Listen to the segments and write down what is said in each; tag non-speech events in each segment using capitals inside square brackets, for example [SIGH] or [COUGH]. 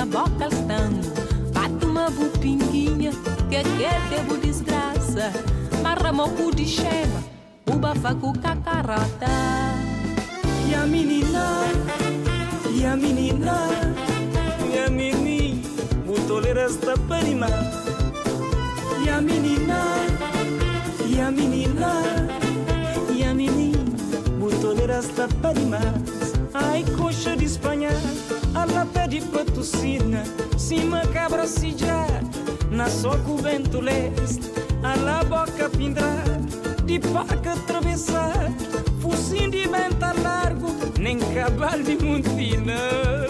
na boca al stango, bato uma bu pinguinha, que quer ter bu desgraça, marramo cu de chema, uba facu cacarota. E a menina, e a menina, e a menina, butoleira está parima. E a menina, e a menina, e a menina, butoleira está parima. Ai, coxa de Espanha, ela pede patrocina, cima cabra já, na soco vento leste, a la boca pindrar, de paca atravessar, focinho de vento largo, nem cavalo de montina.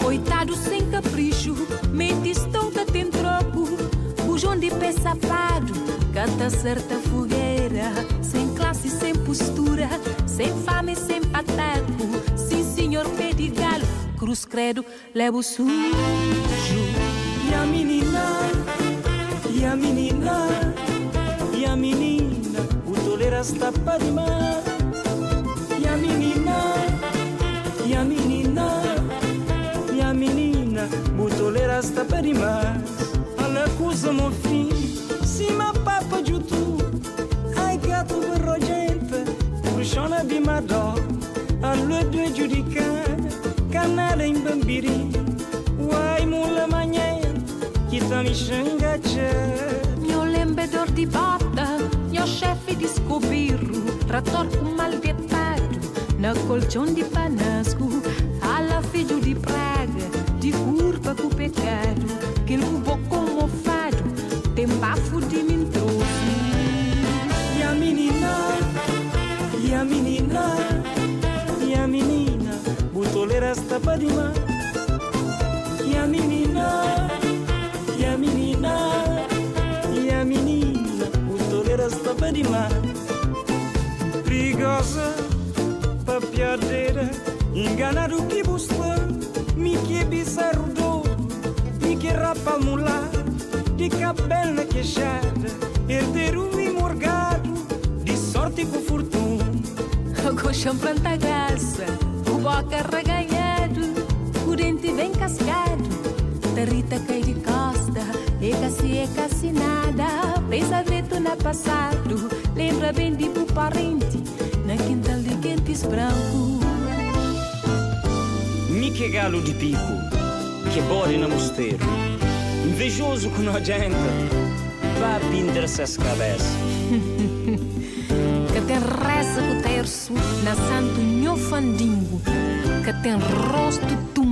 Coitado sem capricho, mente estonta tem troco, bujão de pé sapado, canta certa fogueira, sem classe, sem postura, sem fame, sem pataco, cruz credo, levo sujo. E a menina, e a menina, e a menina, o toleira está para demais. E a menina, e a menina, e a menina, o toleira está para demais. Ela acusa meu fim, cima papa de tu. Ai gato berrojenta, puxona de madó. A lua do judicar, canada em bambiri. Uai mula manhã, que tá me xangacha. Mio lembedor di botta, mio chefe di scobirro, trator com mal deitado, na colchão de panasco, ala filho de praga, de curva com pecado, E a menina, e a menina, e a menina, butoleira está para demais. Perigosa, papiadeira, enganar o que busca, me que bizarro me que rapa mular, de cabelo na queixada, herdeiro de sorte com fortuna. [LAUGHS] O colchão planta graça, o boca reganhado, o dente bem cascado, tarita cai de costa, e casi é casi nada, pensa veto na passado, lembra bem de parente, na quintal de quentes branco. Miche galo di pico, che bori no mosteiro, invejoso com nojenta, vá pindre-se as cabeças. [LAUGHS] Que tem reza com terço, na santo nhofandingo, que tem rosto tumbado,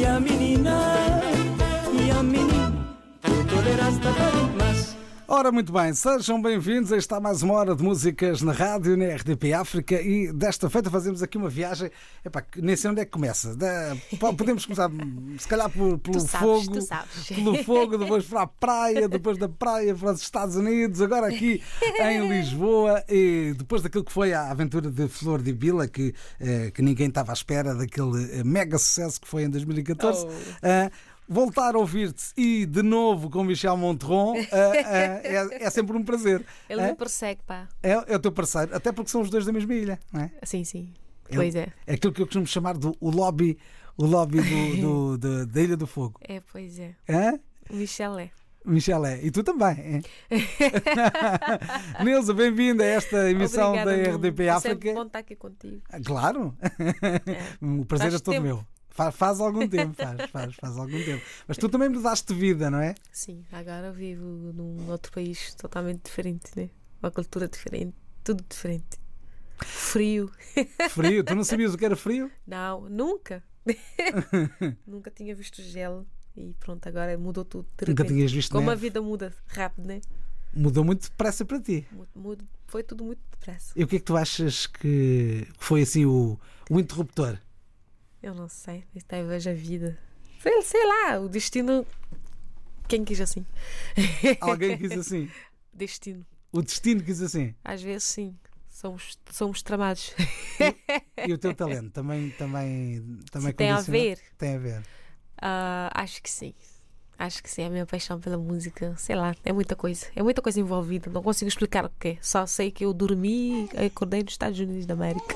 e a menina, Ora, muito bem, sejam bem-vindos. Está mais uma hora de músicas na rádio, na RDP África. E desta feita fazemos aqui uma viagem. Epá, nem sei onde é que começa. Da- Podemos começar, se calhar, por- pelo sabes, fogo. Pelo fogo, depois para a praia, depois da praia para os Estados Unidos, agora aqui em [LAUGHS] Lisboa. E depois daquilo que foi a aventura de Flor de Bila, que, eh, que ninguém estava à espera, daquele eh, mega sucesso que foi em 2014. Oh. Ah, Voltar a ouvir-te e de novo com Michel Monteron ah, ah, é, é sempre um prazer. Ele Ah, me persegue, pá. é, é o teu parceiro, até porque são os dois da mesma ilha, não é? Sim, sim. É Pois é. É aquilo que eu costumo chamar do o lobby, o lobby do, [LAUGHS] do- do- da Ilha do Fogo. É, pois é. Hã? O Michel é. Michel é. E tu também. é? [LAUGHS] Neuza, bem-vinda a esta emissão Obrigada, da Nuno. RDP É África. sempre bom estar aqui contigo. Claro. [LAUGHS] o prazer Faz é todo tempo. meu. Faz, faz algum tempo, faz, faz, faz algum tempo. Mas tu também mudaste de vida, não é? Sim, agora vivo num outro país totalmente diferente, né? Uma cultura diferente, tudo diferente. Frio. Frio, tu não [LAUGHS] sabias o que era frio? Não, nunca. [LAUGHS] nunca tinha visto gelo. E pronto, agora mudou tudo. Nunca tinhas visto Como a neve? vida muda rápido, né? Mudou muito depressa para ti. Mu- muda- foi tudo muito depressa. E o que é que tu achas que foi assim o, o interruptor? Eu não sei. Aí vejo a vida. Sei, sei lá, o destino. Quem quis assim? [LAUGHS] Alguém quis assim. Destino. O destino quis assim. Às vezes sim. Somos, somos tramados. E o teu talento também, também, também tem a ver? Tem a ver. Ah, acho que sim. Acho que sim. A minha paixão pela música, sei lá, é muita coisa. É muita coisa envolvida. Não consigo explicar o que é. Só sei que eu dormi e acordei nos Estados Unidos da América.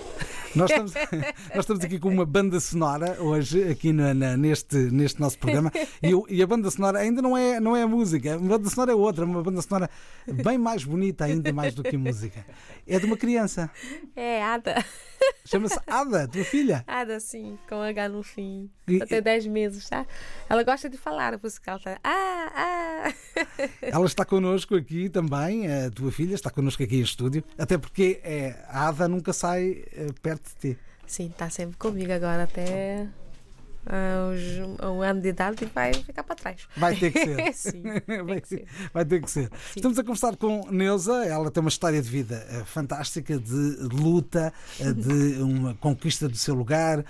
Nós estamos, [LAUGHS] nós estamos aqui com uma banda sonora hoje, aqui na- na- neste, neste nosso programa, e, e a banda sonora ainda não é, não é a música, a banda sonora é outra, uma banda sonora bem mais bonita, ainda mais do que a música. É de uma criança, É, Ada. chama-se Ada, tua filha. Ada, sim, com H no fim. Tem 10 meses, tá? Ela gosta de falar, por isso que ela tá. Ah, ah. [LAUGHS] Ela está connosco aqui também, a tua filha está connosco aqui em estúdio, até porque é, a Ada nunca sai eh, perto de ti. Sim, tá sempre comigo agora até a um ano de idade e vai ficar para trás. Vai ter que ser. [LAUGHS] Sim, [LAUGHS] vai, que ser. vai ter que ser. Estamos a conversar com Neuza, ela tem uma história de vida eh, fantástica, de luta, eh, de uma conquista do seu lugar.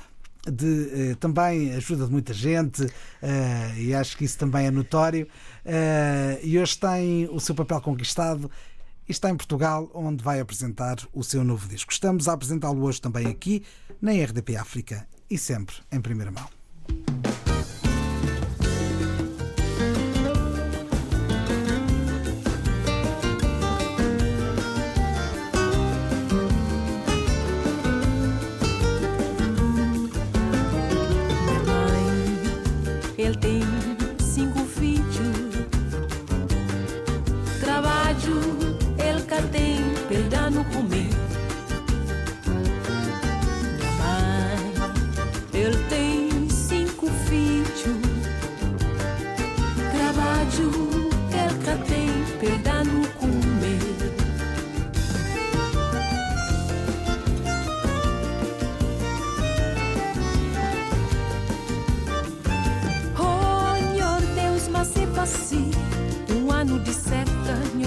De eh, também ajuda de muita gente eh, e acho que isso também é notório. Eh, e hoje tem o seu papel conquistado e está em Portugal, onde vai apresentar o seu novo disco. Estamos a apresentá-lo hoje também aqui na RDP África e sempre em primeira mão.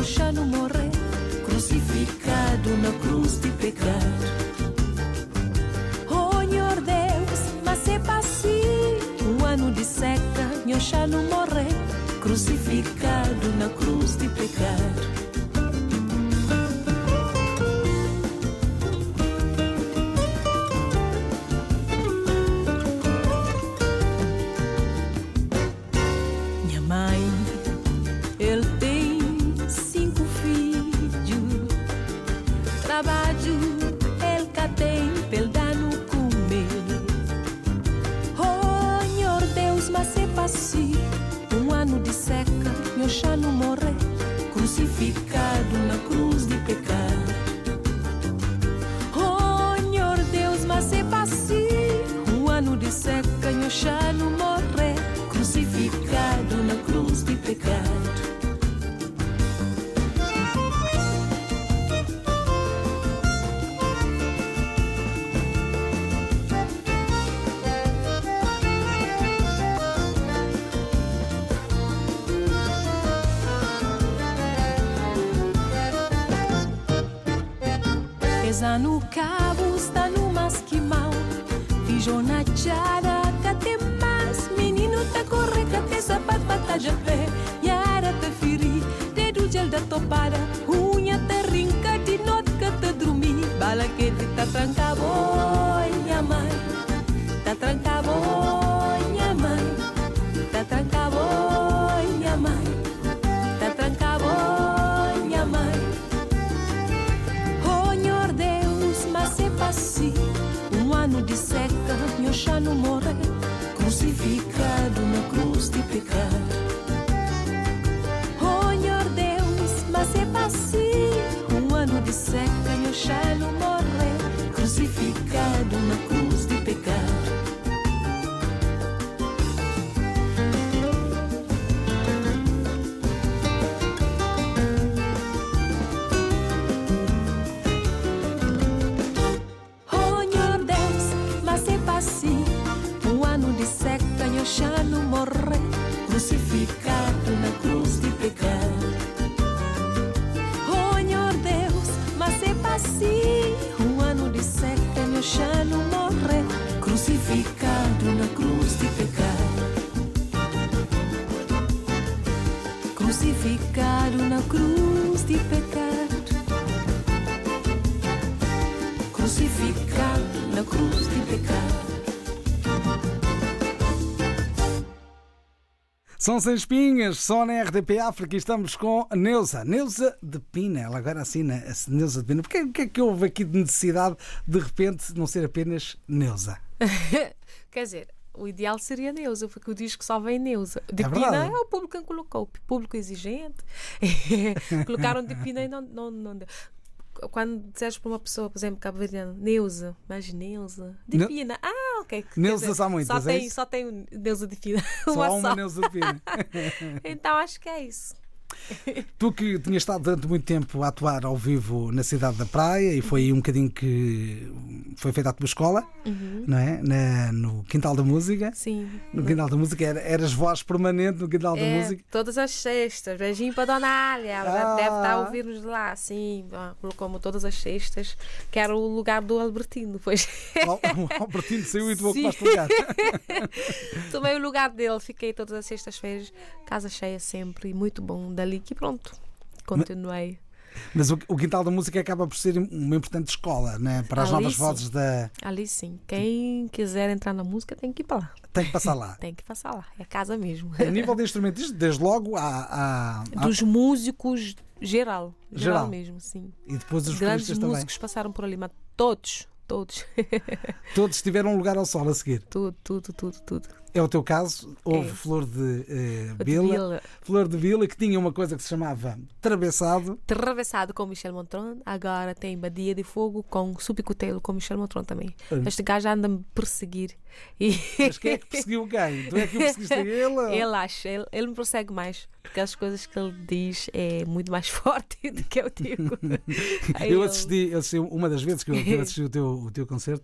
Meu chano morrer Crucificado na cruz de pecado ano de seca, São sem espinhas, só na RDP África e estamos com a Neuza. Neuza de Pina, ela agora assina a Neuza de Pina. Porquê, que é que houve aqui de necessidade de repente não ser apenas Neuza? [LAUGHS] Quer dizer, o ideal seria Neuza, porque o disco só vem Neuza. De É Pina verdade. é o público que colocou, o público exigente. [LAUGHS] Colocaram de Pina e não, não, não deu. Quando disseres para uma pessoa, por exemplo, cabo-verdiana, Neuza, mas Neuza, Pina. Ah, ok. Neuzas há muitas, só é tem, isso? só tem Neuza de Pina. [LAUGHS] Só há uma só. Neuza de Pina. [LAUGHS] Então acho que é isso. [LAUGHS] Tu que tinhas estado durante muito tempo a atuar ao vivo na cidade da Praia e foi aí um bocadinho que foi feita a tua escola, não é? Na- no Quintal da Música. Sim. No Quintal da Música era, eras voz permanente no Quintal da É, Música. todas as sextas. Beijinho para Dona Alia. Ela Ah. deve estar a ouvir-nos lá, sim. Colocou-me todas as sextas, que era o lugar do Albertino. Pois O Albertino saiu e tu ocupaste o lugar. [LAUGHS] tomei o lugar dele. Fiquei todas as sextas-feiras, casa cheia sempre. E muito bom. Dali que pronto, continuei. Mas o, o Quintal da Música acaba por ser uma importante escola né? para as Ali novas sim. vozes da. Ali sim. Quem quiser entrar na música tem que ir para lá. Tem que passar lá. [LAUGHS] Tem que passar lá. É casa mesmo. A nível de instrumentistas, desde logo há- Dos músicos geral. Geral, Geral. mesmo, sim. e depois os Grandes vocalistas também. músicos passaram por ali, mas todos, todos. Todos tiveram um lugar ao sol a seguir. tudo, tudo, tudo, tudo. É o teu caso. Houve É. Flor de eh, Bila. Vila, Flor de Vila, que tinha uma coisa que se chamava Travessado. Travessado com Michel Montron, agora tem Badia de Fogo com Subicutelo com Michel Montron também. Hum. Este gajo anda me perseguir. E Mas quem é que perseguiu quem? Tu é que o perseguiste a [LAUGHS] ele? ele acha, ele, ele me persegue mais, porque as coisas que ele diz é muito mais [LAUGHS] forte do que eu digo. [LAUGHS] Eu assisti, eu assisti uma das vezes que eu, que eu assisti o teu, o teu concerto.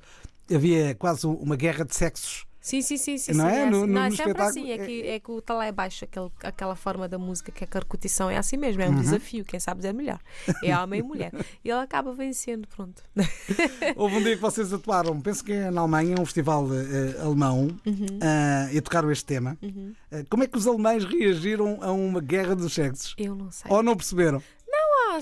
Havia quase uma guerra de sexos. Sim, sim, sim, sim. Não sim, é? assim. No- no- não, é sempre assim. É é- que, é que o talé é baixo, aquele, aquela forma da música que é a carcutição é assim mesmo, é Uhum. um desafio. Quem sabe dizer melhor. É homem e mulher. E ele acaba vencendo, pronto. [LAUGHS] Houve um dia que vocês atuaram, penso que é na Alemanha, um festival eh, alemão, Uhum. ah, e tocaram este tema. Ah, como é que os alemães reagiram a uma guerra dos sexos? Eu não sei. Ou não perceberam? Ah,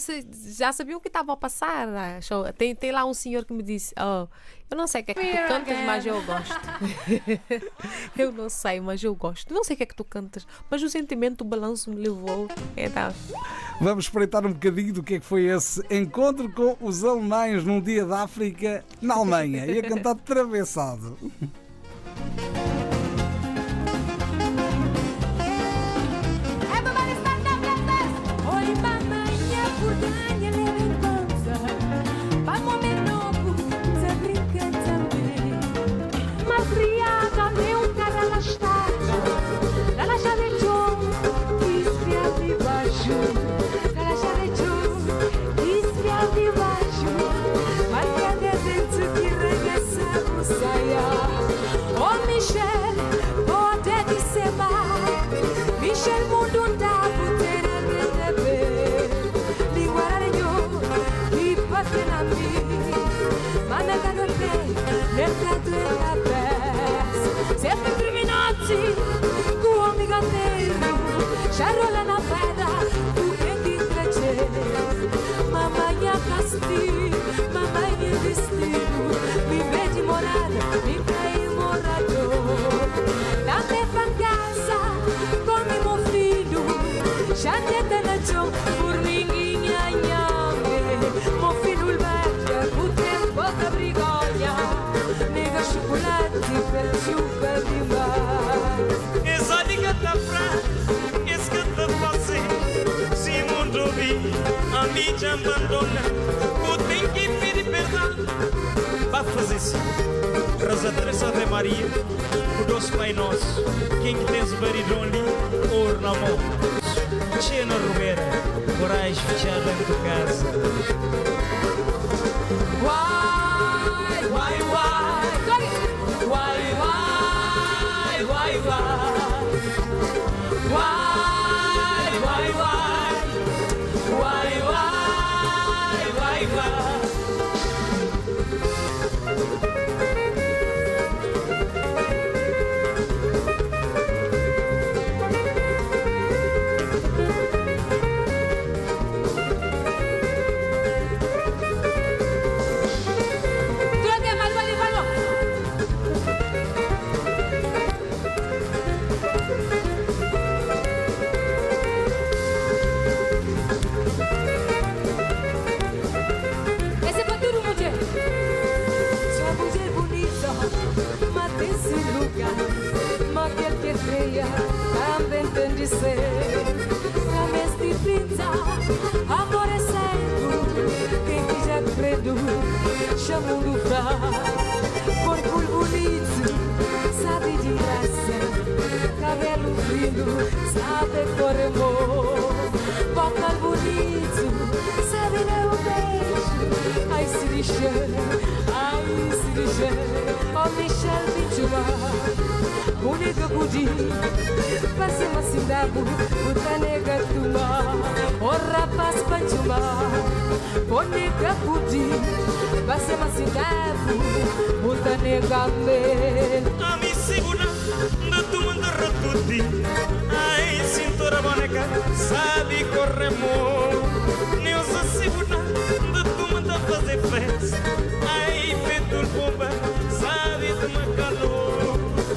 já sabiam o que estava a passar. show. Tem, tem lá um senhor que me disse: Oh, eu não sei o que é que tu cantas, mas eu gosto. [LAUGHS] eu não sei, mas eu gosto. Não sei o que é que tu cantas, mas o sentimento, o balanço me levou. Então, Vamos espreitar um bocadinho do que é que foi esse encontro com os alemães num dia da África na Alemanha e a cantar travessado. [LAUGHS] Charola na te abandona Tu tem que pedir perdão fazer isso. Reza Teresa Ave Maria O doce Pai Nosso Quem que tens ali? Ouro na mão. Cheia na romeira Morais fechada dentro de casa. Why, também tem de ser. Na mês de vida, amor é cego. Quem quiser credo, chama um lugar. Corpo bonito, sabe de graça. Cabelo fino, sabe cor amor. Boca bonito, sabe um beijo. Ai, se lixa, ai, se lixa. Oh, Michel Bichula, única budi. Passa uma cidade, puta nega tuma. Oh, rapaz, panchuma, única budi. Passa uma cidade, puta nega me. A mi segura de tu mundo rotuti Ai, cintura boneca, sabe correr mo Neuza segura de tu mundo fazer festa Ai,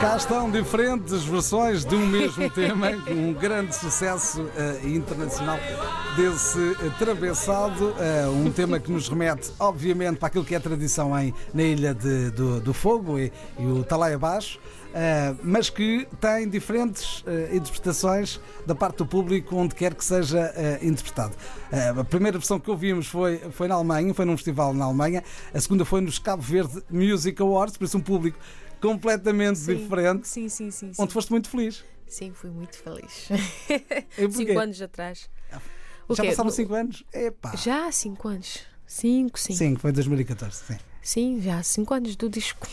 Cá estão diferentes versões de um mesmo tema, [LAUGHS] um grande sucesso eh, internacional desse eh, Travessado, eh, um tema que nos remete, obviamente, para aquilo que é tradição em, na Ilha de- do, do Fogo e, e o Talai Abaixo, eh, mas que tem diferentes eh, interpretações da parte do público, onde quer que seja eh, interpretado. A primeira versão que ouvimos foi, foi na Alemanha, foi num festival na Alemanha, a segunda foi nos Cabo Verde Music Awards, por isso um público completamente Sim. diferente, Sim, sim, sim. Sim, onde foste muito feliz. sim fui muito feliz. Cinco anos atrás. O Já quê? passaram 5 anos? Epá. Já há cinco anos. Cinco, sim. Sim, foi 2014. Sim. Sim, já há cinco anos do disco.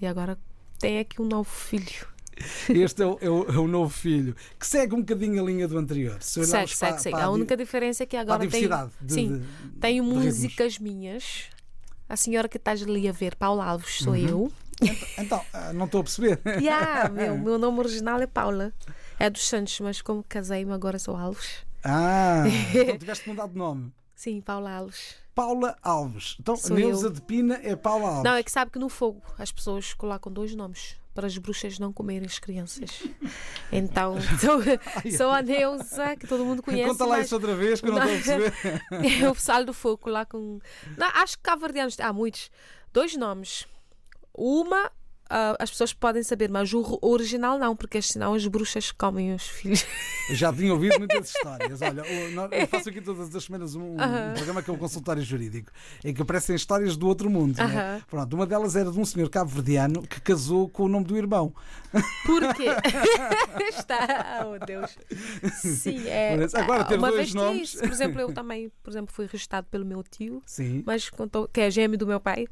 E agora tem aqui um novo filho. Este é o, é o- é o novo filho, que segue um bocadinho a linha do anterior. Se Segue, segue, segue. A di- única diferença é que a agora tem. de, Sim, de- tenho de ritmos. músicas minhas. A senhora que estás ali a ver, Paula Alves, sou Uhum. eu. Então, ah, não estou a perceber. [LAUGHS] Yeah, meu, [LAUGHS] meu nome original é Paula. É dos Santos, mas como casei-me agora sou Alves. Ah, [LAUGHS] então tiveste mudado de nome. Sim, Paula Alves. Paula Alves. Então, Sou Neuza eu. de Pina é Paula Alves. Não, é que sabe que no fogo as pessoas colocam dois nomes para as bruxas não comerem as crianças. Então, sou, sou a Neuza, que todo mundo conhece. Conta lá mas isso outra vez que eu não Não. estou a perceber. o pessoal do fogo lá com. Não, acho que cavardianos. Há muitos. Dois nomes. Uma. ah, as pessoas podem saber, mas o original não, porque senão as bruxas comem os filhos. Já tinha ouvido muitas [LAUGHS] histórias. Olha, eu faço aqui todas as semanas um, um programa que é um consultório jurídico, em que aparecem histórias do outro mundo. né? Aham. Pronto, uma delas era de um senhor cabo-verdiano que casou com o nome do irmão. Porquê? [LAUGHS] Está. Oh, Deus. Sim, é. Parece- agora ter uma dois vez nomes. isso. Por exemplo, eu [LAUGHS] também, por exemplo, fui registado pelo meu tio, Sim, mas contou, que é gêmeo do meu pai.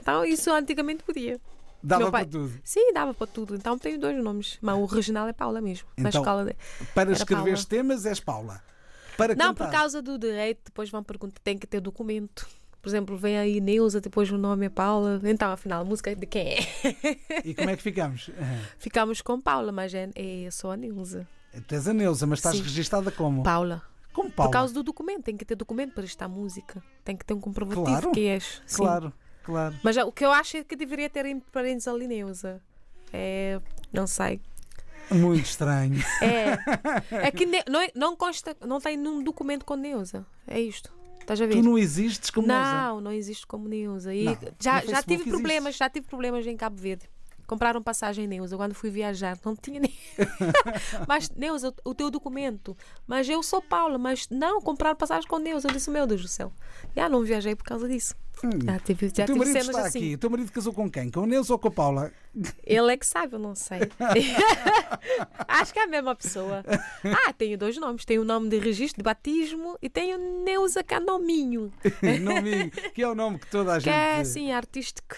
Então, isso antigamente podia. dava pai- para tudo. Sim, dava para tudo. Então tenho dois nomes. Mas o original é Paula mesmo. na Então, escola de... Para escrever Paula. temas és Paula. Para Não, cantar. por causa do direito, depois vão perguntar, tem que ter documento. Por exemplo, vem aí Neuza, depois o nome é Paula. Então, afinal, a música é de quem é? [LAUGHS] E como é que ficamos? [LAUGHS] Ficamos com Paula, mas é, é só a Neuza. Tu és a Neuza, mas estás Sim. registada como? Paula. Como Paula. Por causa do documento, tem que ter documento para estar música. Tem que ter um comprovativo Claro. que és. Sim. Claro, claro. Mas o que eu acho é que deveria ter em parentes ali Neuza. É. Não sei. Muito estranho. [LAUGHS] É. [LAUGHS] É que ne- não, é- não consta, não tem nenhum documento com Neuza. É isto. Estás a ver? Tu não existes como Neuza. Não, não existe como Neuza. E Não, já, já tive existe. problemas, já tive problemas em Cabo Verde. Compraram passagem Neuza quando fui viajar, não tinha nem. [LAUGHS] mas Neuza, o teu documento. Mas eu sou Paula, mas não, compraram passagem com Neuza. Eu disse, meu Deus do céu. Já não viajei por causa disso. Já tive, já Hum. O teu marido cenas está assim. aqui. O teu marido casou com quem? Com a Neuza ou com a Paula? Ele é que sabe, eu não sei. [LAUGHS] Acho que é a mesma pessoa. Ah, tenho dois nomes. Tenho o nome de registro de batismo e tenho Neuza Canominho, [LAUGHS] Nome, que é o nome que toda a gente. que é assim, artístico.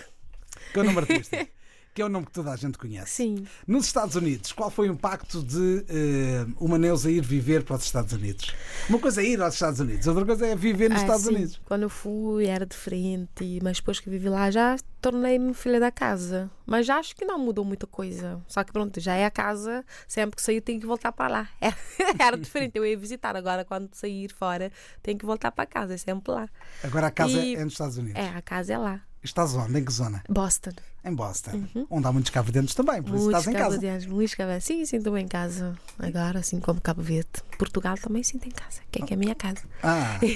Que é o nome artístico. [LAUGHS] que é o nome que toda a gente conhece. Sim. Nos Estados Unidos, qual foi o impacto de eh, uma Neuza ir viver para os Estados Unidos? Uma coisa é ir aos Estados Unidos, outra coisa é viver nos Ah, Estados sim. Unidos. Quando eu fui era diferente, mas depois que vivi lá já tornei-me filha da casa. Mas já acho que não mudou muita coisa. Só que pronto, já é a casa, sempre que sair tenho que voltar para lá. [LAUGHS] Era, era diferente, eu ia visitar. Agora, quando sair fora, tenho que voltar para casa, é sempre lá. Agora a casa E- é nos Estados Unidos. É, a casa é lá. Estás onde? Em que zona? Boston. Em Boston. Onde há muitos cabo-verdianos também, por isso Uhum. Muitos estás em casa. cabo-verdianos, muitos cabo Sim, sinto-me em casa. Agora, assim como Cabo Verde. Portugal também sinto em casa, que é que é a minha casa. Ah. [LAUGHS]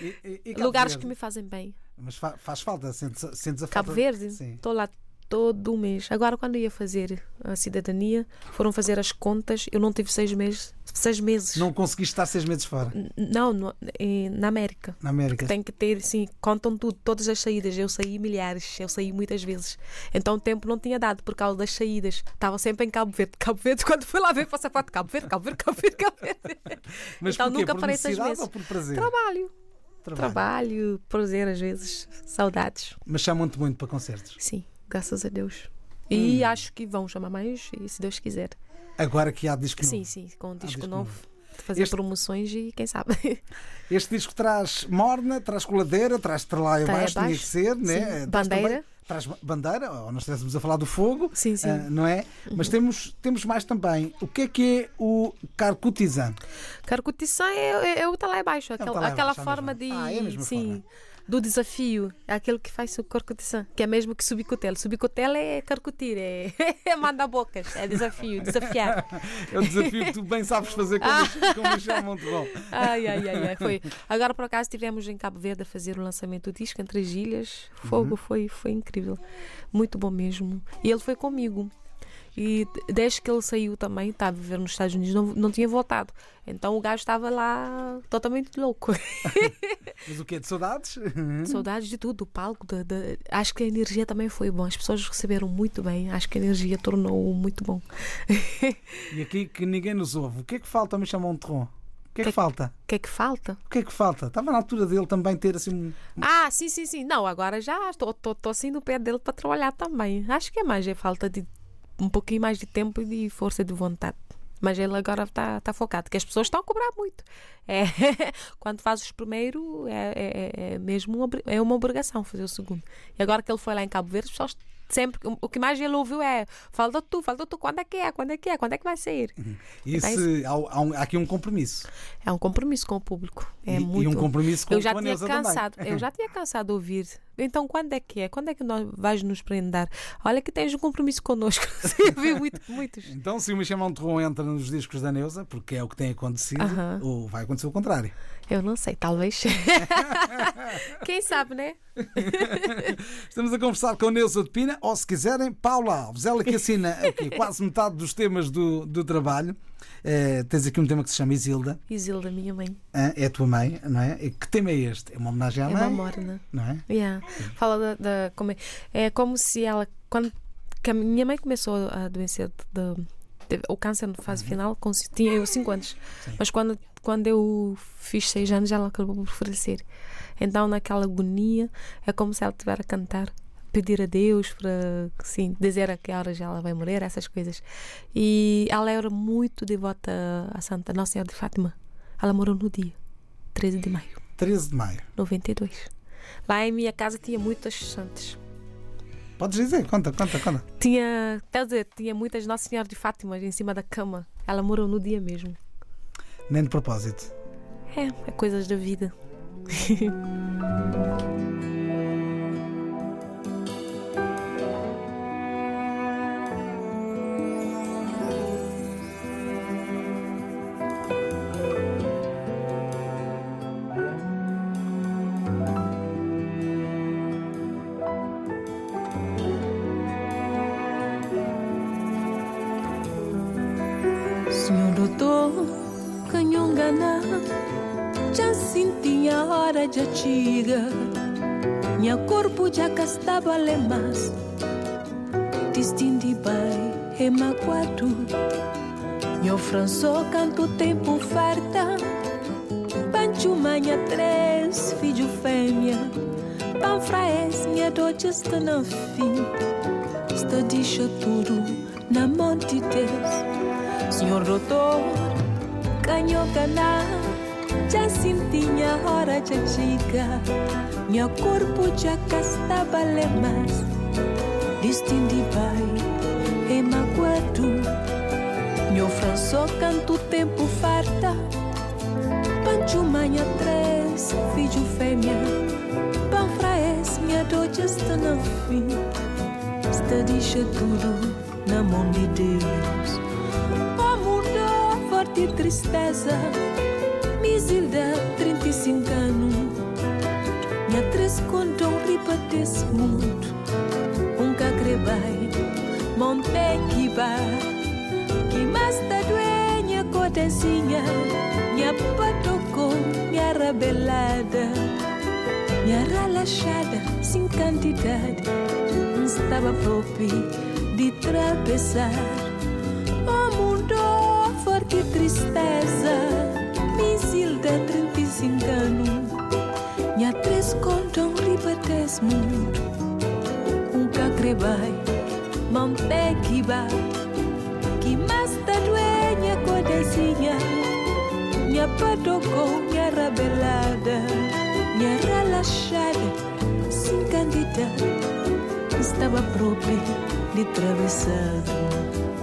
E- e- e Lugares que me fazem bem. Mas fa- faz falta, sentes, sentes a falta. Cabo Verde, Sim. estou lá todo mês. Agora, quando ia fazer a cidadania, foram fazer as contas. Eu não tive seis meses. Seis meses. Não conseguiste estar seis meses fora, N- Não, no- na América. na América. Tem que ter, sim, contam tudo, todas as saídas. Eu saí milhares, eu saí muitas vezes. Então o tempo não tinha dado por causa das saídas. Estava sempre em Cabo Verde. Cabo Verde, [LAUGHS] quando fui lá ver passaporte, Cabo Verde, Cabo Verde, Cabo Verde, Cabo Verde. [LAUGHS] Mas então porquê? nunca por parei seis meses. ou por prazer? Trabalho, Trabalho. trabalho, prazer às vezes, saudades. Mas chamam-te muito para concertos. Sim, graças a Deus. Hum. E acho que vão chamar mais, se Deus quiser. Agora que há disco Sim, novo. sim, com um disco disco novo. novo. De fazer Este- promoções e quem sabe. [LAUGHS] Este disco traz morna, traz coladeira, traz tralaia Tá abaixo, tinha que ser, né? Sim. Traz Bandeira. também- Traz ba- bandeira, ou nós estivéssemos a falar do fogo, Sim, sim. ah, não é? Mas temos, temos mais também. O que é que é o carcutizan? Carcutição é, é, é o tá lá embaixo, aquela, tá lá aquela é forma de. Ah, é a mesma sim, forma. Do desafio. É aquele que faz o carcutição, que é mesmo que subicutelo. Subicutelo é carcutir, é, [LAUGHS] é mandar bocas, é desafio, desafiar. É o desafio que tu bem sabes fazer como, como chamam bom. Ai, ai, ai, ai, foi. Agora por acaso estivemos em Cabo Verde a fazer o lançamento do disco em Três Ilhas. Fogo, Uhum. foi, foi incrível. Muito bom mesmo. E ele foi comigo. E desde que ele saiu também, estava a viver nos Estados Unidos, não, não tinha voltado. Então o gajo estava lá totalmente louco. [LAUGHS] Mas o que é de saudades? Saudades de tudo, do palco. da- da- Acho que a energia também foi bom. As pessoas receberam muito bem. Acho que a energia tornou muito bom. E aqui que ninguém nos ouve. O que é que falta, me chamam de Terron? O que é que Que- falta? O que é que falta? O que é que falta? Estava na altura dele também ter assim um. Ah, sim, sim, sim. Não, agora já estou assim no pé dele para trabalhar também. Acho que é mais é falta de um pouquinho mais de tempo e de força de vontade. Mas ele agora está tá focado, que as pessoas estão a cobrar muito. É, [LAUGHS] quando fazes o primeiro, é, é, é mesmo uma, é uma obrigação fazer o segundo. E agora que ele foi lá em Cabo Verde, as pessoas sempre. O que mais ele ouviu é: falta tu, falta tu, quando é que é? Quando é que é? Quando é que vai sair? E Então, se, há, há um- aqui um compromisso. É um compromisso com o público. É e, muito e um compromisso com, eu já tinha cansado, eu já [LAUGHS] tinha cansado de ouvir. Então quando é que é? Quando é que nós vais nos prender? Olha que tens um compromisso connosco. [LAUGHS] eu vi muito, muitos. Então, se o Me Chamam de Terron entra nos discos da Neuza, porque é o que tem acontecido, Aham. ou vai acontecer o contrário. Eu não sei, talvez. [LAUGHS] Quem sabe, né? [LAUGHS] Estamos a conversar com a Neuza de Pina, ou se quiserem, Paula Alves, ela que assina aqui quase metade dos temas do, do trabalho. Eh, tens aqui um tema que se chama Isilda, Isilda, minha mãe. ah, é a tua mãe, não é? E que tema é este? É uma homenagem à É mãe? uma morna. Não é? Yeah. Fala da, da- como é, é como se ela quando a minha mãe começou a adoecer de, de- o câncer na fase final com, tinha eu 5 anos mas quando quando eu fiz 6 anos ela acabou por falecer então naquela agonia é como se ela estivesse a cantar pedir a Deus para sim, dizer a que horas ela vai morrer essas coisas e ela era muito devota a Santa Nossa Senhora de Fátima ela morreu no dia 13 de maio 13 de maio. 92 Lá em minha casa tinha muitas santas. Podes dizer, conta, conta, conta. Tinha, quer dizer, tinha muitas Nossa Senhora de Fátima em cima da cama. Ela morou no dia mesmo. Nem de propósito. É, é coisas da vida. [LAUGHS] atiga. Minha corpo já gastava lemas, distindi bem, remaquado. Meu franço canto tempo farta, pancho manha três, filho fêmea. Panfraes, minha já está no fim. Está deixa tudo na mão de. Senhor doutor, canhocana, já sentia hora de chegar. Meu corpo já gastava lemas, destino vai, emagoado. Meu franço canto tempo farta, pancho manha três, filho fêmea. Panfraes, fim. Está deixa tudo na mão de Deus. O mundo forte e tristeza. Misilda, 35 anos. Minha três contam ripa desse mundo. Um cacrebai, que vai. Que mais tá doenha, cotezinha. Minha patocou, minha rabelada. Minha relaxada, sem quantidade. Estava próprio de atravessar 35 anos. Minha três contam riba desse mundo. Um cacrebai, mantequiba. Que mais tá doenha, codezinha. Minha patocou, minha rabelada. Minha relaxada, sem candida. Estava própria de travessado.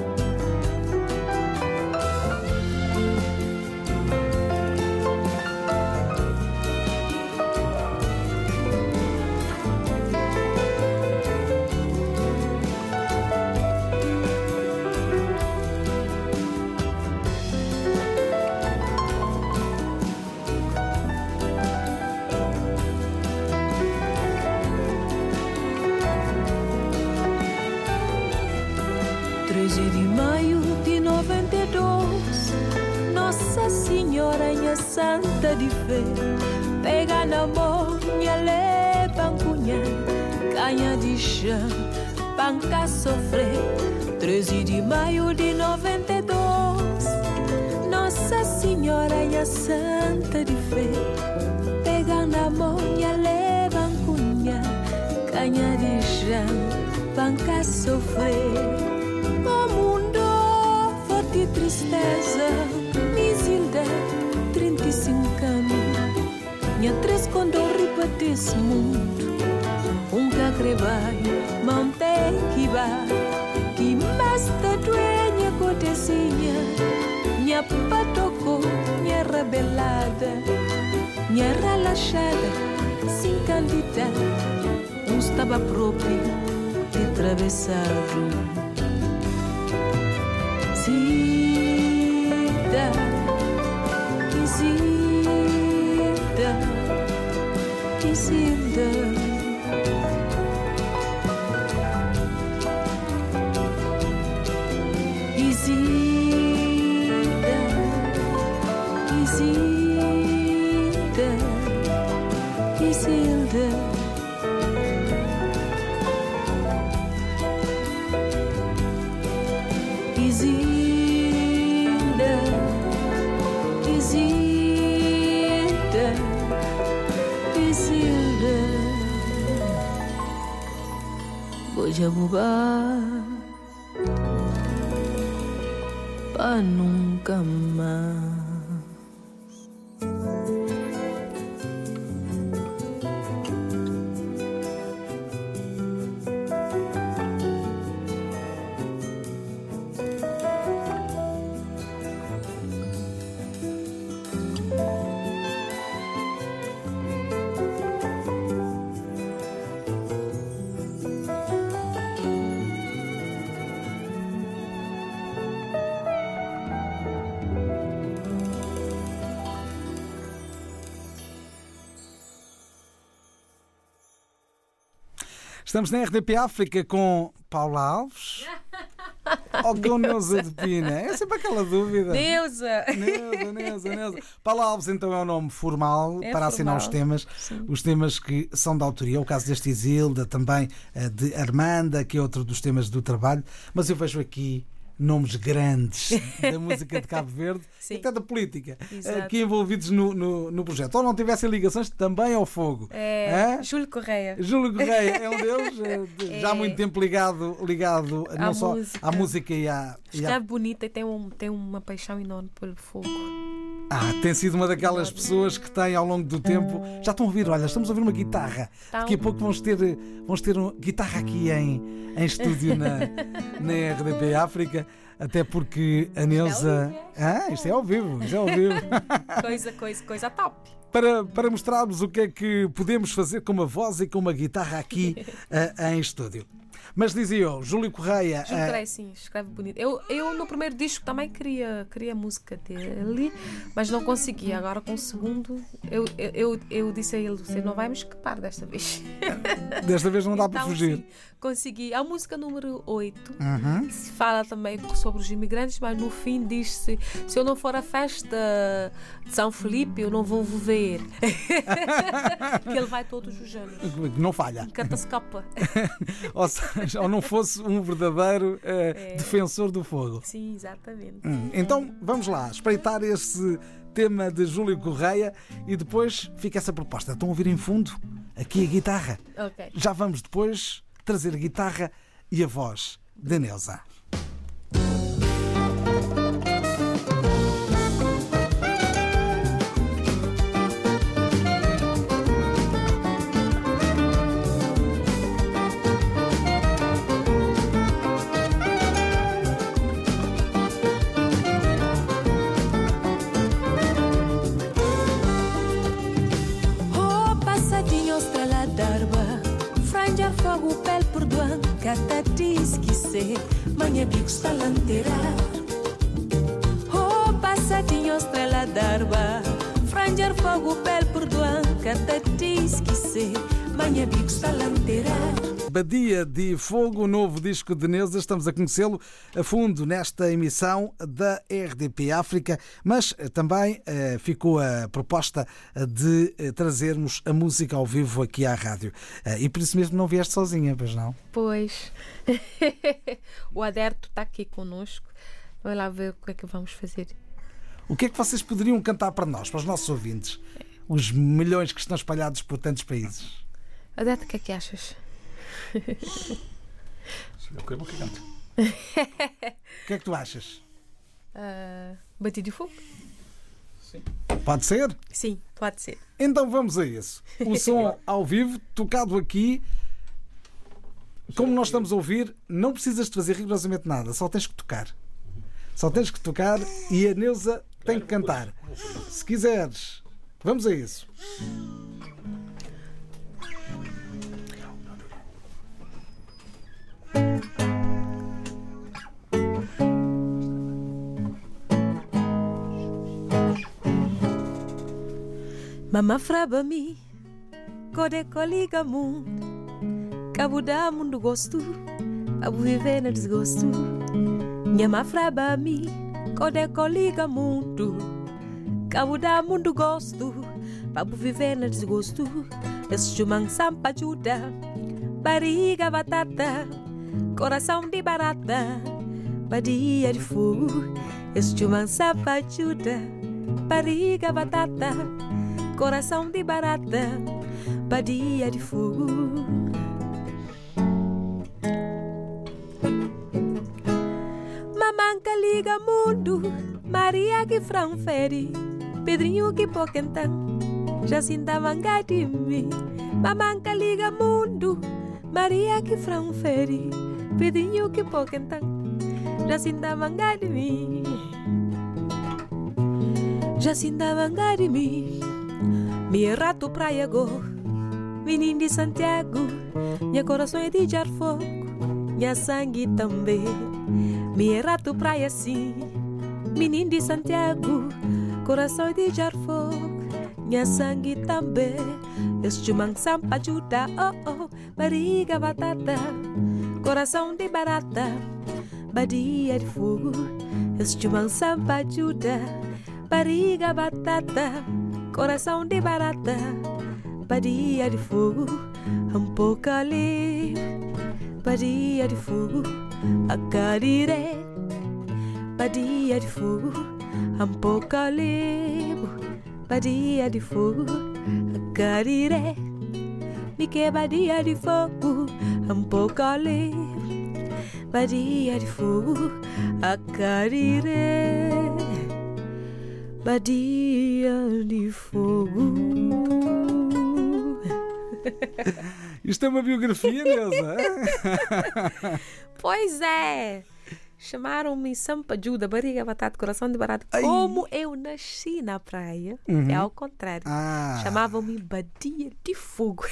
Chão, panca sofrer 13 de maio de 92 Nossa Senhora, minha santa de fé Pega na mão, minha leva cunha Canha de chão, panca sofrer o mundo forte e tristeza Misilda, 35 anos Minha três quando desse mundo Mantém que vai Que basta doenha cotecinha Minha patocou, minha rebelada Minha relaxada, sem candida Um estava próprio de atravessado Isilda, Estamos na RDP África com Paula Alves [LAUGHS] ou com Neuza de Pina? É sempre aquela dúvida. Deusa! Neuza, Neuza, Neuza. Paula Alves, então, é o nome formal É para assinar os formal, temas, os temas que são da autoria. O caso deste Isilda, também eh, de Armanda, que é outro dos temas do trabalho. Mas eu vejo aqui nomes grandes [LAUGHS] da música de Cabo Verde e até da política Exato. aqui envolvidos no, no, no projeto. Ou não tivessem ligações também ao fogo. É? Júlio Correia. Júlio Correia é um [LAUGHS] deles, eh, de- já há É. muito tempo ligado, ligado eh, não À só música. à música e à. e à- bonita e tem, um, tem uma paixão enorme pelo fogo. Ah, tem sido uma daquelas pessoas que tem ao longo do tempo. Já estão a ouvir, olha, estamos a ouvir uma guitarra. Tá Daqui a pouco vamos ter, vamos ter uma guitarra aqui em, em estúdio na, [LAUGHS] na RDP África, até porque a Neuza. Ah, isto é ao vivo, isto é ao vivo. [LAUGHS] Coisa, coisa, coisa top. para, para mostrarmos o que é que podemos fazer com uma voz e com uma guitarra aqui [LAUGHS] eh, em estúdio. Mas dizia eu, Júlio Correia. Júlio eh, Correia, sim, escreve bonito. Eu, eu no primeiro disco também queria, queria música dele, mas não conseguia. Agora com o segundo, eu, eu, eu, eu disse a ele: você não vai me escapar desta vez. desta vez não dá [LAUGHS] para Então, fugir. sim, consegui. A música número 8 Uhum. se fala também sobre os imigrantes, mas no fim diz-se: se eu não for à festa de São Felipe, eu não vou vos ver. [LAUGHS] que ele vai todos os anos. [LAUGHS] Não falha. Canta se capa. [LAUGHS] Ou seja, ou não fosse um verdadeiro eh, É. defensor do fogo. Sim, exatamente. Hum, Então vamos lá, espreitar esse tema de Júlio Correia e depois fica essa proposta. Estão a ouvir em fundo aqui a guitarra. Ok. Já vamos depois trazer a guitarra e a voz da Neuza. Cata diz que se Manhã bico está lanteira Oh, passadinho estrela d'arba Franja fogo pel por duan Cata diz que se Manhã bico está lanteira Badia de Fogo, novo disco de Neuza. Estamos a conhecê-lo a fundo nesta emissão da RDP África, mas eh, também eh, ficou a proposta eh, de eh, trazermos a música ao vivo aqui à rádio. Eh, e por isso mesmo não vieste sozinha, pois não? Pois. [LAUGHS] o Aderto está aqui conosco. Vai lá ver o que é que vamos fazer. O que é que vocês poderiam cantar para nós, para os nossos ouvintes? Os milhões que estão espalhados por tantos países. Aderto, o que é que achas? Eu quero que cante. O [LAUGHS] que é que tu achas? Ah, batido de fogo? Pode ser? Sim, pode ser. Então vamos a isso. O [LAUGHS] som ao vivo, tocado aqui. Como nós estamos a ouvir, não precisas de fazer rigorosamente nada, só tens que tocar. Só tens que tocar e a Neuza tem que cantar. Se quiseres, vamos a isso. Mama fraba mi Kode koliga mundo Cabo da mundo gosto Cabo viver no desgosto Nhama fraba mi Kode koliga mundo Cabo da mundo gosto Cabo viver no desgosto sampa ajuda Barriga batata. Coração de barata Badia de fogo Esse chumang sampa ajuda Barriga batata coração de barata, badia de fogo. Mamanca liga mundo, Maria que franfere, Pedrinho que poquentan, Jacinta manga de mim. Mamanca liga mundo, Maria que franfere, Pedrinho que poquentan, Jacinta manga de mim. Jacinta manga de mim. Mi rato praia go Menino de Santiago Minha coração é de jar fogo Minha sangue também Mi rato praia sim de Santiago Coração é de jar fogo Minha sangue também Este sampa ajuda Oh oh Barriga batata Coração de barata Badia de fogo Este sampa ajuda Barriga batata coração de barata, badia de fogo, pouco ali, badia de fogo, a carire, badia de fogo, pouco ali, badia de fogo, a carire, me que badia de fogo, pouco ali, badia de fogo, a carire. Badia de fogo. Isto é uma biografia, Neuza. [LAUGHS] Pois é. Chamaram-me Sampaju da barriga, batata, coração de barato. Ai. Como eu nasci na praia, é ao contrário. Ah. Chamavam-me Badia de Fogo.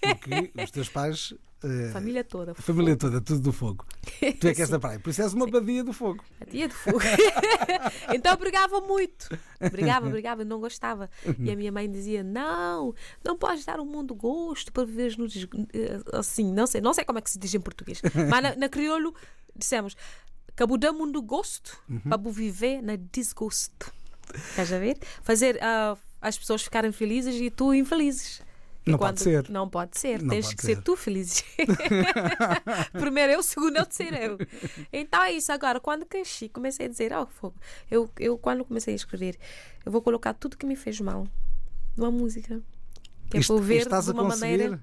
Porque os teus pais. Eh, Família toda. família toda, tudo do fogo. [LAUGHS] Tu é que és da praia. Por isso és uma badia do fogo. Badia de fogo. [LAUGHS] então brigava muito. Brigava, brigava, não gostava. E a minha mãe dizia: Não, não podes dar um mundo gosto para viveres no eh, assim, não sei, não sei como é que se diz em português. Mas na, na crioulo dissemos: Cabo dá mundo gosto para viver na desgosto. Estás a ver? Fazer ah, as pessoas ficarem felizes e tu infelizes. E Não pode ser. Não pode ser. Não Tens pode que ser. ser. tu feliz. [LAUGHS] Primeiro eu, segundo eu, terceiro eu. Então é isso. Agora, quando cresci, comecei a dizer: Oh, fogo. Eu, eu, quando comecei a escrever, eu vou colocar tudo que me fez mal numa música. Que é Isto- para ver estás de uma maneira.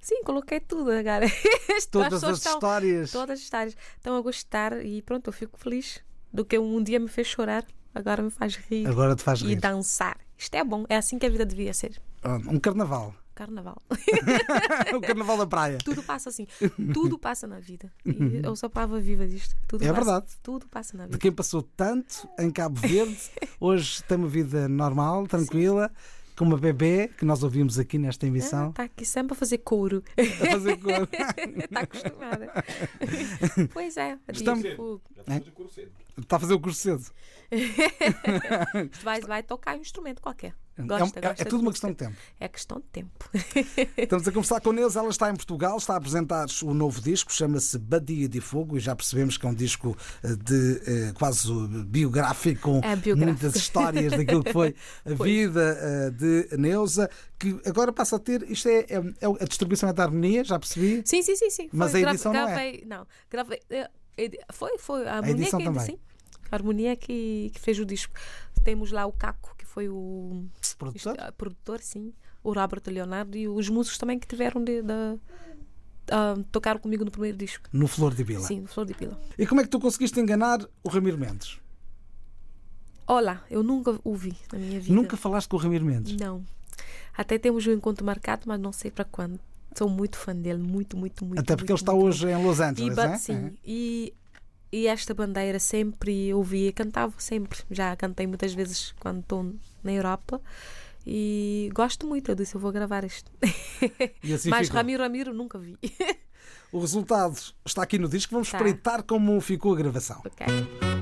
Sim, coloquei tudo agora. [LAUGHS] Todas pessoas as estão- histórias. Todas as histórias. Estão a gostar e pronto, eu fico feliz. Do que um dia me fez chorar, agora me faz rir Agora te faz e rir. dançar. Isto é bom. É assim que a vida devia ser. Um carnaval. Carnaval. [LAUGHS] o carnaval da praia. Tudo passa assim. Tudo passa na vida. E eu sou prova viva disto. Tudo É passa, verdade. Tudo passa na De vida. quem passou tanto em Cabo Verde, [LAUGHS] hoje tem uma vida normal, tranquila, com uma bebê que nós ouvimos aqui nesta emissão. Está aqui sempre a fazer couro. A fazer cor. Está [LAUGHS] acostumada. pois é. Estamos- Tipo, Está a fazer o curso cedo. [LAUGHS] tu vais, vai tocar um instrumento qualquer. É Gosta, é, gosta é tudo uma questão de tempo. É questão de tempo. Estamos a [LAUGHS] conversar com a Neuza, ela está em Portugal, está a apresentar o novo disco, chama-se Badia de Fogo, e já percebemos que é um disco eh, de eh, quase biográfico, com É biográfico. muitas histórias daquilo que foi [LAUGHS] a vida eh, de Neuza, que agora passa a ter, isto é, é- é- a distribuição é da harmonia, já percebi. Sim, sim, sim, sim. Mas Foi, a edição não é? gravei, não gravei. edi- Foi, foi. A harmonia edição que, também. Sim. A harmonia que, que fez o disco. Temos lá o Caco, que foi o Produtor? isto, ah, produtor, sim. O Robert Leonardo e os músicos também que tiveram de. de tocaram comigo no primeiro disco. No Flor de Vila. Sim, no Flor de Pila. E como é que tu conseguiste enganar o Ramiro Mendes? Olá, eu nunca o vi na minha vida. Nunca falaste com o Ramiro Mendes? Não. Até temos um encontro marcado, mas não sei para quando. Sou muito fã dele, muito, muito, muito. Até porque ele muito, está muito. hoje em Los E, Angeles, ba- é? sim, e, e esta bandeira sempre ouvia, cantava sempre. Já cantei muitas vezes quando estou na Europa. E gosto muito, eu disse, eu vou gravar isto. E assim [LAUGHS] Mas ficou. Ramiro Ramiro nunca vi. O resultado está aqui no disco, vamos Tá. espreitar como ficou a gravação. ok.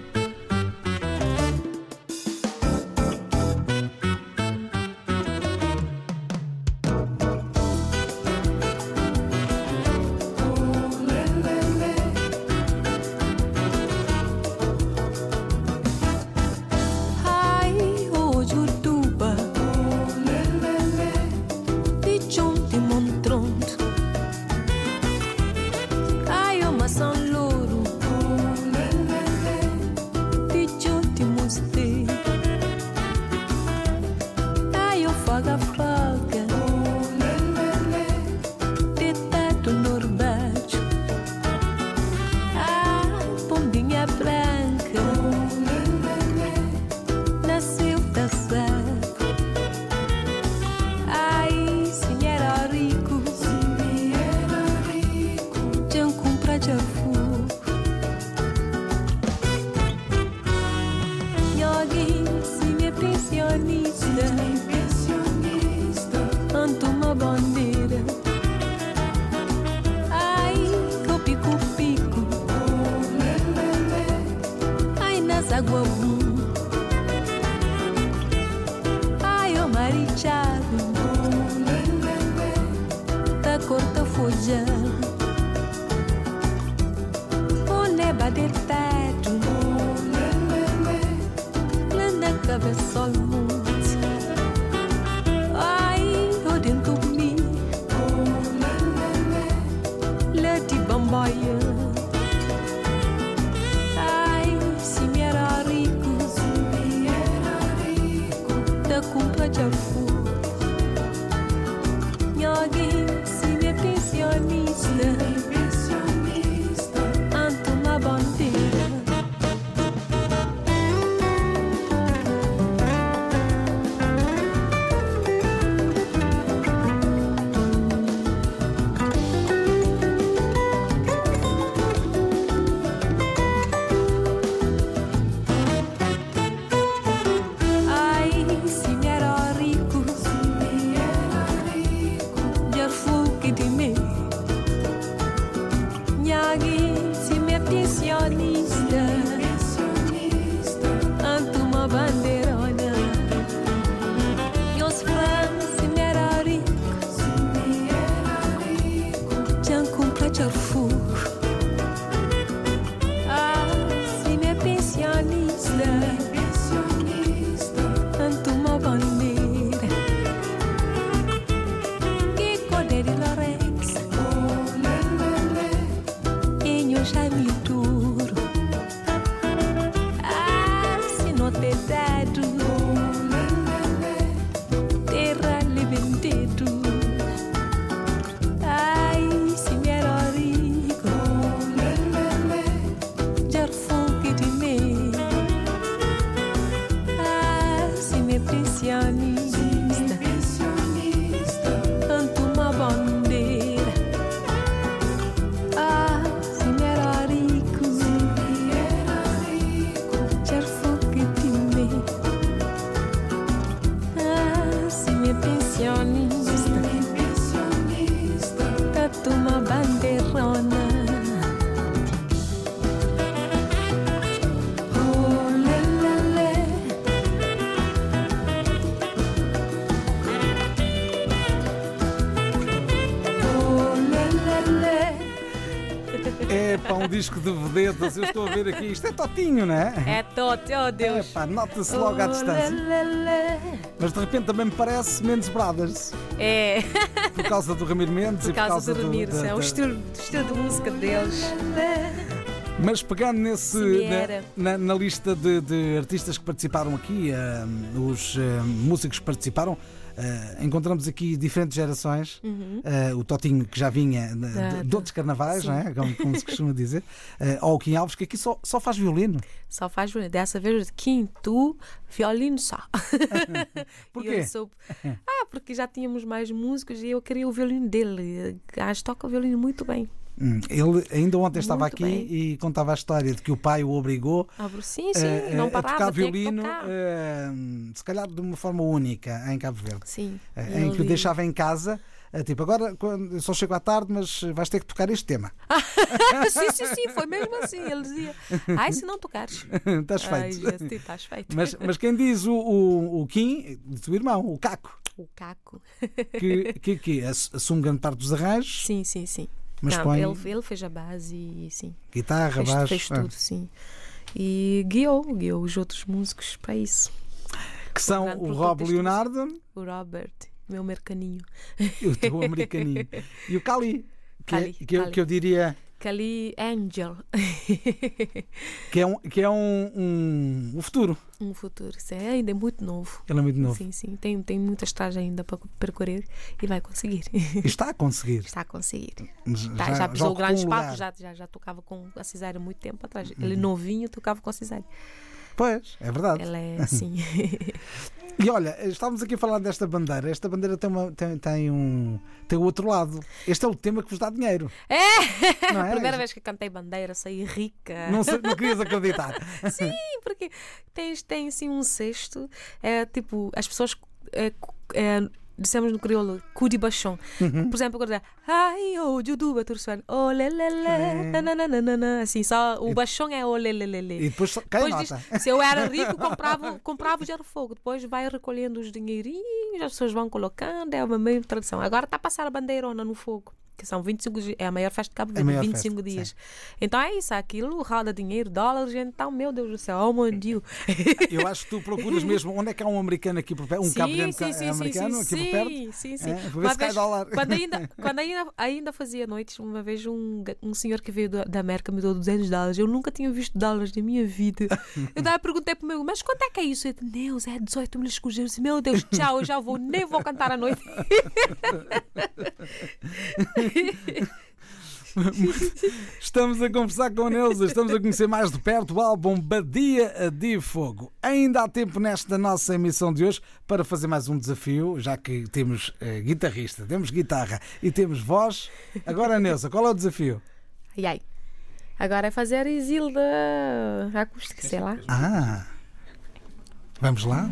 Disco de vedetas. Eu estou a ver aqui. Isto é Totinho, não é? É Tote, oh É Deus. nota-se logo à distância. lê, lê, lê. Mas de repente também me parece Mendes Brothers. É, Por causa do Ramiro Mendes e por causa do Ramiro, da- é o da- estilo, estilo de música deles. Mas pegando nesse Sim, na, na- na lista de, de artistas que participaram aqui, ah, os ah, músicos que participaram, ah, encontramos aqui diferentes gerações. Ah, o Totinho, que já vinha de, de, de outros carnavais, não é? como, como se costuma dizer, [LAUGHS] Ah, ou o Kim Alves, que aqui só, só faz violino. Só faz violino. Dessa vez, quinto, violino só. [LAUGHS] Por E eu quê? soube- Ah, porque já tínhamos mais músicos e eu queria o violino dele. O gajo toca o violino muito bem. Hum, Ele ainda ontem estava Muito aqui bem. e contava a história de que o pai o obrigou Ah, sim, sim, não a parava, tocar tinha que violino, tocar. ah, se calhar de uma forma única em Cabo Verde. Sim. Eh, em que o deixava em casa. eh, Tipo, agora quando- só chego à tarde, mas vais ter que tocar este tema. [LAUGHS] sim, sim, sim, foi mesmo assim. Ele dizia: Ai, se não tocares. [LAUGHS] Estás Ai, feito. Jesus, estás feito. mas, mas quem diz o, o, o Kim, do teu irmão, o Caco, O caco. que, que, que ass- assume grande parte dos arranjos, Sim, sim, sim. Mas Não, põe ele, ele fez a base e sim. guitarra, Fez, baixo. fez ah, tudo, sim. E guiou, guiou os outros músicos para isso. que são grande o Rob Leonardo O Robert, meu mercaninho. [LAUGHS] e o teu americaninho. [LAUGHS] e o Cali, que, é- Cali, que, eu, Cali. que eu diria Cali Angel. [LAUGHS] que é um, que é um, um- o futuro. um futuro. Isso é ainda muito novo. Ele é muito novo. Sim, sim. Tem, tem muita estrada ainda para percorrer e vai conseguir. Está a conseguir. Está a conseguir. Já, Tá, já, pisou ocupou grandes um já, já, já tocava com a Cisária há muito tempo atrás. Uhum. Ele novinho tocava com a Cisária. Pois, é verdade. Ela é assim. [LAUGHS] E olha, estávamos aqui a falar desta bandeira. Esta bandeira tem, uma, tem, tem um tem o outro lado. Este é o tema que vos dá dinheiro. É! Não [LAUGHS] é? A primeira vez que cantei bandeira, saí rica. Não, sei- não querias acreditar. [LAUGHS] Sim, porque tens, tem assim um cesto, é tipo, as pessoas é, é, dissemos no crioulo, cu de baixão. Uhum. Por exemplo, agora ai, oh, juduba, tursuan, oh, nananana, assim, só o baixão é lê, lê. E depois cai Depois nota. diz, se eu era rico, [LAUGHS] comprava, comprava o gero fogo. Depois vai recolhendo os dinheirinhos, as pessoas vão colocando, é uma meio tradição. Agora está a passar a bandeirona no fogo. Que são 25 dias, é a maior festa de Cabo Verde, maior 25 festa, dias. Então é isso, aquilo roda dinheiro, dólares, então, meu Deus do céu, oh meu Deus. [LAUGHS] Eu acho que tu procuras mesmo onde é que há um americano aqui por perto, um cabo Verde americano aqui por perto. Sim, sim, sim. É, vez. Quando, ainda, [LAUGHS] quando ainda, ainda fazia noites, uma vez um, um senhor que veio da, América me deu 200 dólares. Eu nunca tinha visto dólares na minha vida. [LAUGHS] Eu daí perguntei para o meu, mas quanto é que é isso? Ele disse, Deus, é 18 mil. Eu disse, meu Deus, tchau, eu já vou, nem vou cantar à noite. [LAUGHS] Estamos a conversar com a Neuza, estamos a conhecer mais de perto o álbum Badia de Fogo. Ainda há tempo nesta nossa emissão de hoje para fazer mais um desafio, já que temos eh, guitarrista, temos guitarra e temos voz. Agora, Neuza, qual é o desafio? Ai, ai. Agora é fazer Isilda acústica, sei lá. Ah, vamos lá?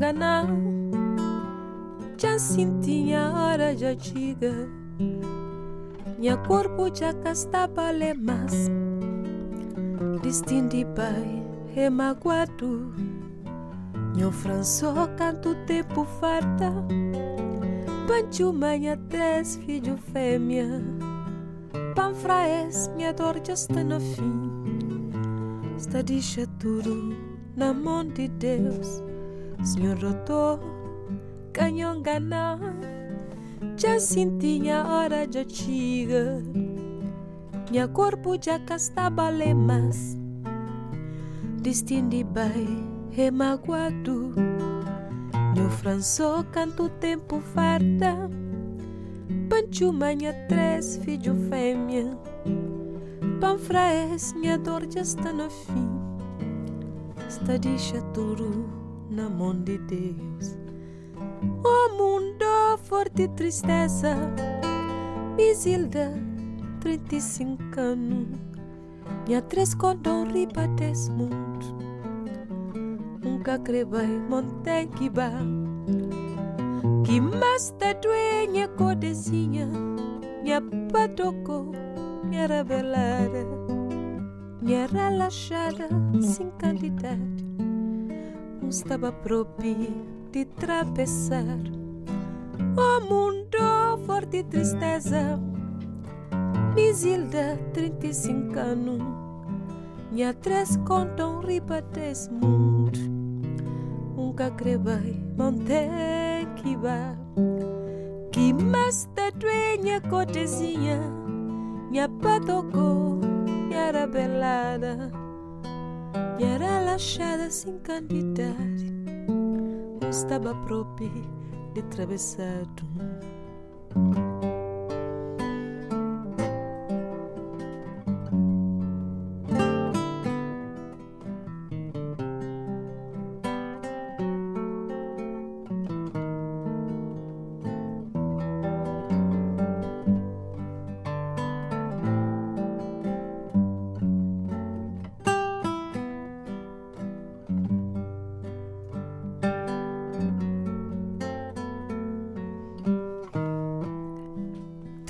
Canhangana Já sentia hora já chega Minha corpo já castava lemas. Distindi pai, remaguado Meu franço canto tempo farta Pancho manha três filho fêmea. Panfraes, minha dor já está no fim. Está deixa tudo na mão de Deus Senhor doutor, canhongana Já sentia a hora já chega Minha corpo já castava lemas Destino bem remagoado Meu franço canto tempo farta. Pancho manha três filho fêmea Panfraes, minha dor já está no fim Está deixa tudo na mão de Deus O mundo forte tristeza Bisilda, 35 anos Minha três condom riba desse mundo Nunca crebai montém que ba Que mais tá doenha codezinha Minha patocou minha rebelada, minha relaxada, sem qualidade. Estava próprio de atravessar o mundo forte de tristeza. Misilda, 35 anos, minha três contam riba desse mundo. Nunca crebai, montei que vai. Que mais da duenha cotezinha minha patocou, minha rebelada, minha relaxada sem candidade, não estava próprio de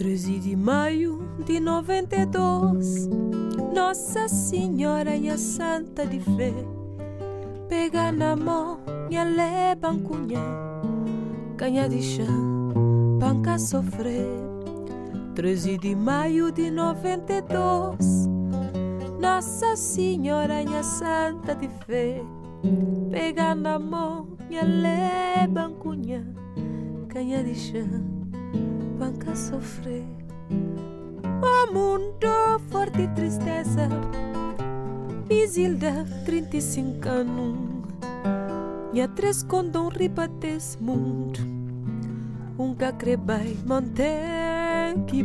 atravessado. de maio de 92, Nossa Senhora e a Santa de Fé, pega na mão e a leva cunha, canha de chão, panca sofrer. 13 de maio de 92, Nossa Senhora e a Santa de Fé, pega na mão e a leva cunha, canha de chão, panca sofrer. O mundo forte tristeza Misilda, 35 anos Minha três condom riba desse mundo Um cacrebai mantém que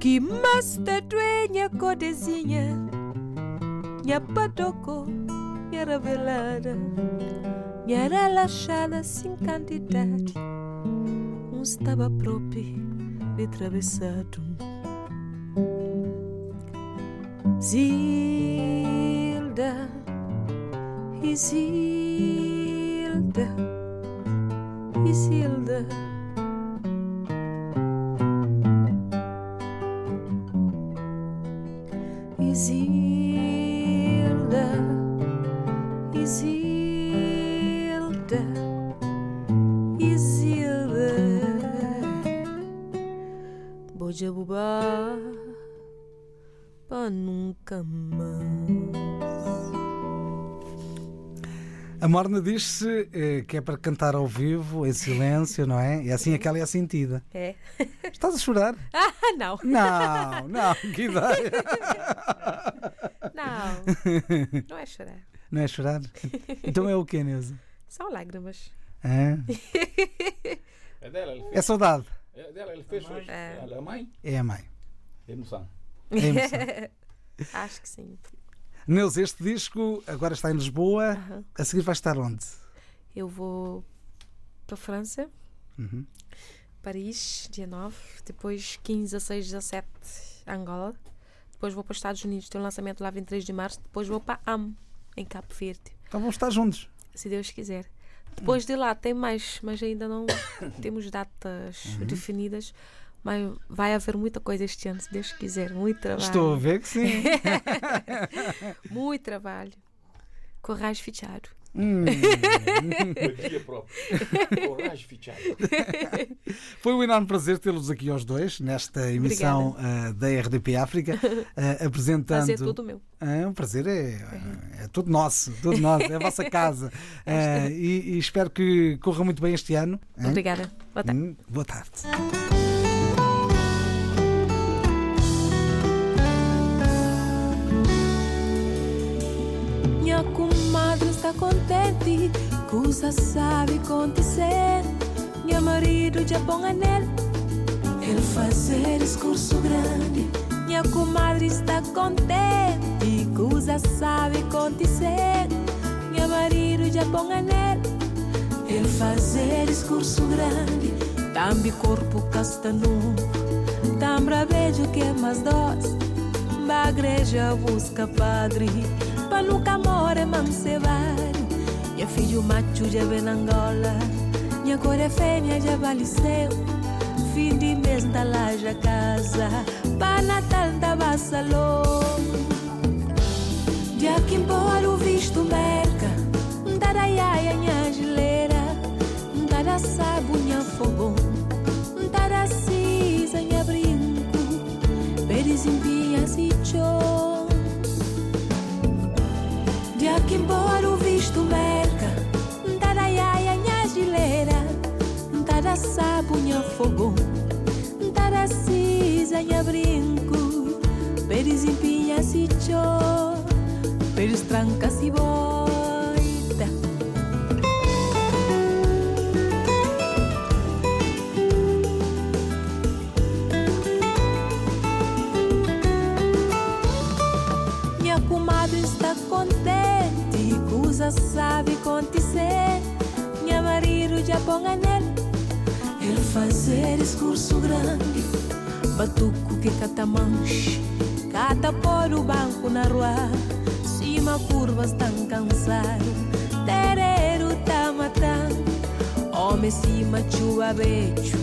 Que mais da duenha codezinha Minha patocou, minha revelada Minha relaxada sem cantidade Um estava próprio de atravessado Zilda, Isilda, Isilda. Isilda, A Morna diz-se eh, que é para cantar ao vivo, em silêncio, não é? E assim aquela é a sentida. É. [LAUGHS] Estás a chorar? Ah, não. Não, não, que ideia. [LAUGHS] Não. Não é chorar. Não é chorar? Então é o que, Neuza? São lágrimas. Hã? [LAUGHS] É dela, ele É fez. saudade. É dela, ele fez hoje. É. Ela é a mãe. É a mãe. Emoção. É emoção. Acho que sim. Neuza, este disco agora está em Lisboa. Aham. A seguir vai estar onde? Eu vou para a França, Uhum. Paris, dia 9. Depois 15, 16, 17, Angola. Depois vou para os Estados Unidos, tem um lançamento lá 23 de março. Depois vou para Am, em Cabo Verde. Então vamos estar juntos. se Deus quiser. Depois de lá tem mais, mas ainda não [COUGHS] temos datas Uhum. definidas. Mas vai haver muita coisa este ano, se Deus quiser. Muito trabalho. Estou a ver que sim. [LAUGHS] Muito trabalho. Coragem fichado. Hum, [LAUGHS] foi um enorme prazer tê-los aqui aos dois nesta emissão ah, da RDP África, ah, [LAUGHS] apresentando. Fazer tudo meu. Ah, o prazer é, é tudo nosso, tudo nosso, é a vossa casa. Ah, e, e espero que corra muito bem este ano. hein? Obrigada. Boa tarde. Hum, boa tarde. Contente, coisa sabe acontecer. Meu marido já põe nele, ele fazer discurso grande. Minha comadre está contente, coisa sabe acontecer. Meu marido já põe nele, ele fazer discurso grande. Tambi corpo castanu, tambra beijo que é mais doce. Ba igreja busca padre Pa nunca more mansevário Minha filho macho já vem Angola Minha cor é fêmea já valiceu Fim de mês da laja casa Pa Natal da Bassalão Dia que embora o visto merca Ntada iaia nha gileira Ntada sabu nha fogão embora o visto merca Ntada iaia nha gileira Ntada sabu nha fogão Ntada cisa nha brinco. Peris impinhas e chão Peris trancas e boita sabe acontecer. Minha marido já põe nele, ele fazer discurso grande. Batuco que cata manche, cata por o banco na rua. Cima curvas tão cansado, terreiro tá matando. Homem cima chuva beijo,